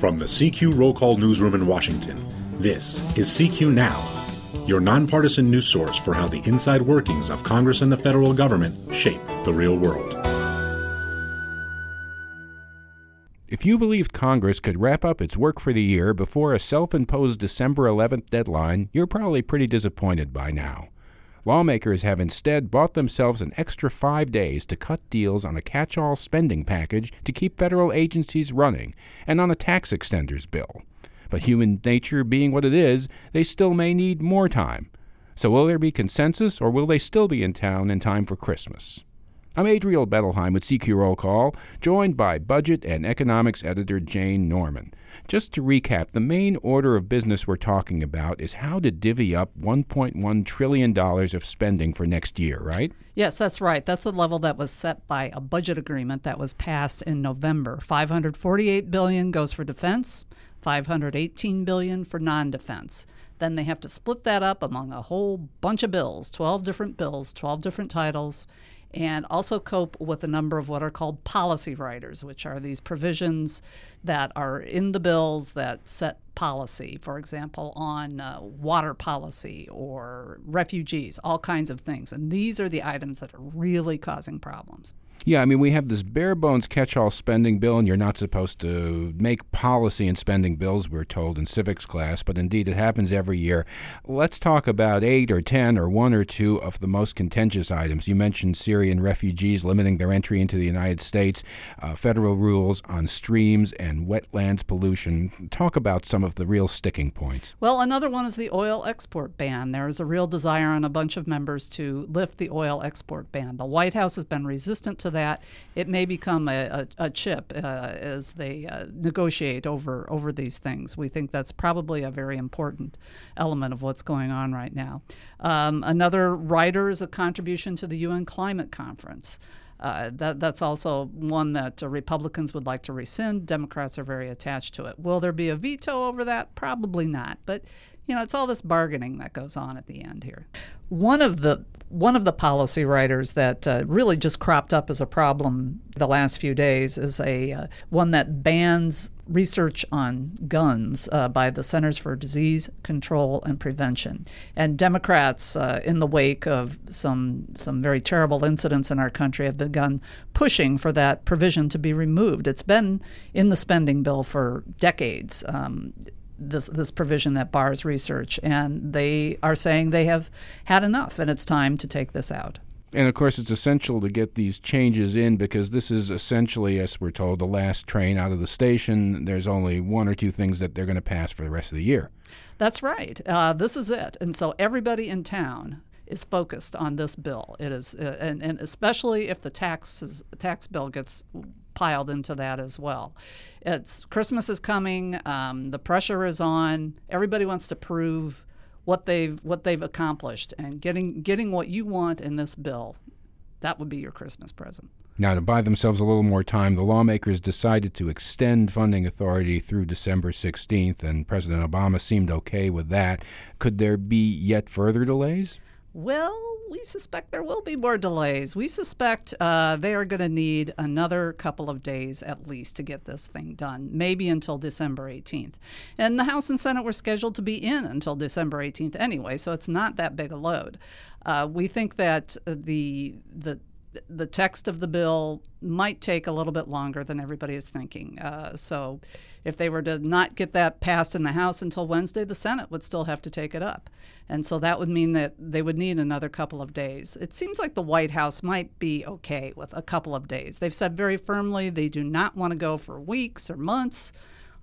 From the CQ Roll Call Newsroom in Washington, this is CQ Now, your nonpartisan news source for how the inside workings of Congress and the federal government shape the real world. If you believed Congress could wrap up its work for the year before a self imposed December 11th deadline, you're probably pretty disappointed by now. Lawmakers have instead bought themselves an extra five days to cut deals on a catch all spending package to keep federal agencies running and on a tax extenders bill. But human nature being what it is, they still may need more time. So, will there be consensus, or will they still be in town in time for Christmas? I'm Adriel Bettelheim with CQ Roll Call, joined by Budget and Economics Editor Jane Norman. Just to recap, the main order of business we're talking about is how to divvy up $1.1 trillion of spending for next year, right? Yes, that's right. That's the level that was set by a budget agreement that was passed in November. 548 billion goes for defense, 518 billion for non-defense. Then they have to split that up among a whole bunch of bills, 12 different bills, 12 different titles and also cope with a number of what are called policy riders, which are these provisions that are in the bills that set policy, for example, on uh, water policy or refugees, all kinds of things. And these are the items that are really causing problems. Yeah, I mean, we have this bare bones catch all spending bill, and you're not supposed to make policy in spending bills, we're told in civics class, but indeed it happens every year. Let's talk about eight or ten or one or two of the most contentious items. You mentioned Syrian refugees limiting their entry into the United States, uh, federal rules on streams and wetlands pollution. Talk about some of the real sticking points. Well, another one is the oil export ban. There is a real desire on a bunch of members to lift the oil export ban. The White House has been resistant to that, it may become a, a, a chip uh, as they uh, negotiate over over these things. We think that's probably a very important element of what's going on right now. Um, another rider is a contribution to the UN Climate Conference. Uh, that, that's also one that uh, Republicans would like to rescind. Democrats are very attached to it. Will there be a veto over that? Probably not. But you know, it's all this bargaining that goes on at the end here. One of the one of the policy riders that uh, really just cropped up as a problem the last few days is a uh, one that bans research on guns uh, by the Centers for Disease Control and Prevention. And Democrats, uh, in the wake of some some very terrible incidents in our country, have begun pushing for that provision to be removed. It's been in the spending bill for decades. Um, this this provision that bars research, and they are saying they have had enough, and it's time to take this out. And of course, it's essential to get these changes in because this is essentially, as we're told, the last train out of the station. There's only one or two things that they're going to pass for the rest of the year. That's right. Uh, this is it. And so everybody in town is focused on this bill. It is, uh, and, and especially if the taxes, tax bill gets piled into that as well. It's Christmas is coming. Um, the pressure is on. Everybody wants to prove what they've what they've accomplished, and getting getting what you want in this bill. That would be your Christmas present. Now, to buy themselves a little more time, the lawmakers decided to extend funding authority through December 16th, and President Obama seemed okay with that. Could there be yet further delays? Well, we suspect there will be more delays. We suspect uh, they are going to need another couple of days at least to get this thing done, maybe until December 18th. And the House and Senate were scheduled to be in until December 18th anyway, so it's not that big a load. Uh, we think that the the the text of the bill might take a little bit longer than everybody is thinking. Uh, so, if they were to not get that passed in the House until Wednesday, the Senate would still have to take it up. And so that would mean that they would need another couple of days. It seems like the White House might be okay with a couple of days. They've said very firmly they do not want to go for weeks or months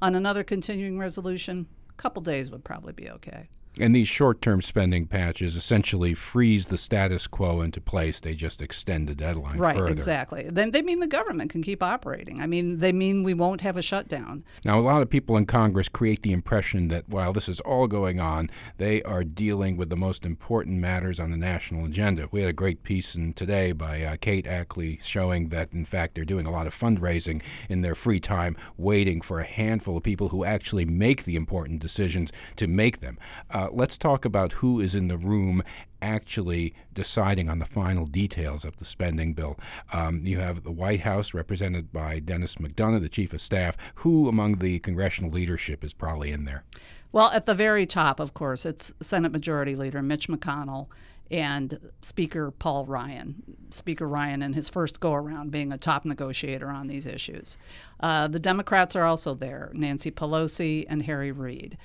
on another continuing resolution. A couple days would probably be okay. And these short term spending patches essentially freeze the status quo into place. They just extend the deadline right, further. exactly. Then they mean the government can keep operating. I mean, they mean we won't have a shutdown. Now, a lot of people in Congress create the impression that while this is all going on, they are dealing with the most important matters on the national agenda. We had a great piece in today by uh, Kate Ackley showing that, in fact, they're doing a lot of fundraising in their free time, waiting for a handful of people who actually make the important decisions to make them. Uh, Uh, let's talk about who is in the room actually deciding on the final details of the spending bill. Um, you have the White House represented by Denis McDonough, the chief of staff. Who among the congressional leadership is probably in there? Well, at the very top, of course, it's Senate Majority Leader Mitch McConnell and Speaker Paul Ryan. Speaker Ryan, in his first go around, being a top negotiator on these issues. Uh, the Democrats are also there Nancy Pelosi and Harry Reid.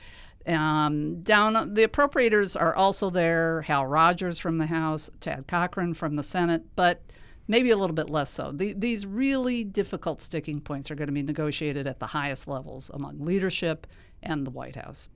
Um, down the appropriators are also there Hal Rogers from the House, Thad Cochran from the Senate, but maybe a little bit less so. The, these really difficult sticking points are going to be negotiated at the highest levels among leadership and the White House.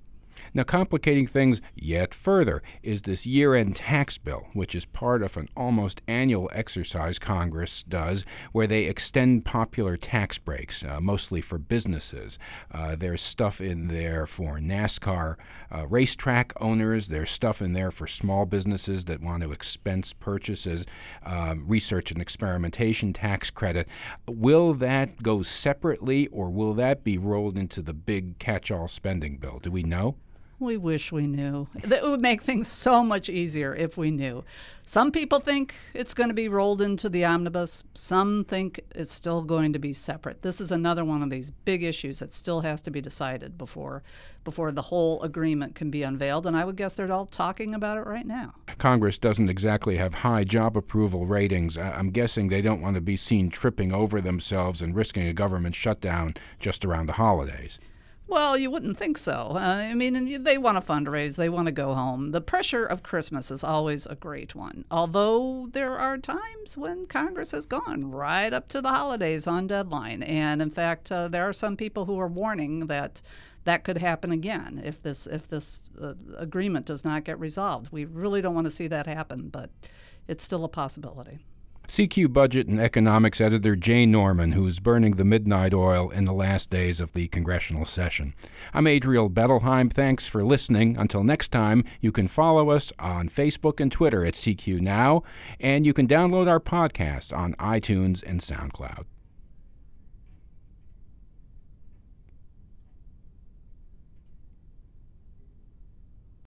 Now, complicating things yet further is this year end tax bill, which is part of an almost annual exercise Congress does where they extend popular tax breaks, uh, mostly for businesses. Uh, there's stuff in there for NASCAR uh, racetrack owners, there's stuff in there for small businesses that want to expense purchases, um, research and experimentation tax credit. Will that go separately or will that be rolled into the big catch all spending bill? Do we know? We wish we knew. It would make things so much easier if we knew. Some people think it's going to be rolled into the omnibus. Some think it's still going to be separate. This is another one of these big issues that still has to be decided before before the whole agreement can be unveiled. And I would guess they're all talking about it right now. Congress doesn't exactly have high job approval ratings. I'm guessing they don't want to be seen tripping over themselves and risking a government shutdown just around the holidays. Well, you wouldn't think so. I mean, they want to fundraise, they want to go home. The pressure of Christmas is always a great one, although there are times when Congress has gone right up to the holidays on deadline. And in fact, uh, there are some people who are warning that that could happen again if this if this uh, agreement does not get resolved. We really don't want to see that happen, but it's still a possibility. CQ Budget and Economics editor Jay Norman, who's burning the midnight oil in the last days of the congressional session. I'm Adriel Bettelheim. Thanks for listening. Until next time, you can follow us on Facebook and Twitter at CQ Now, and you can download our podcast on iTunes and SoundCloud.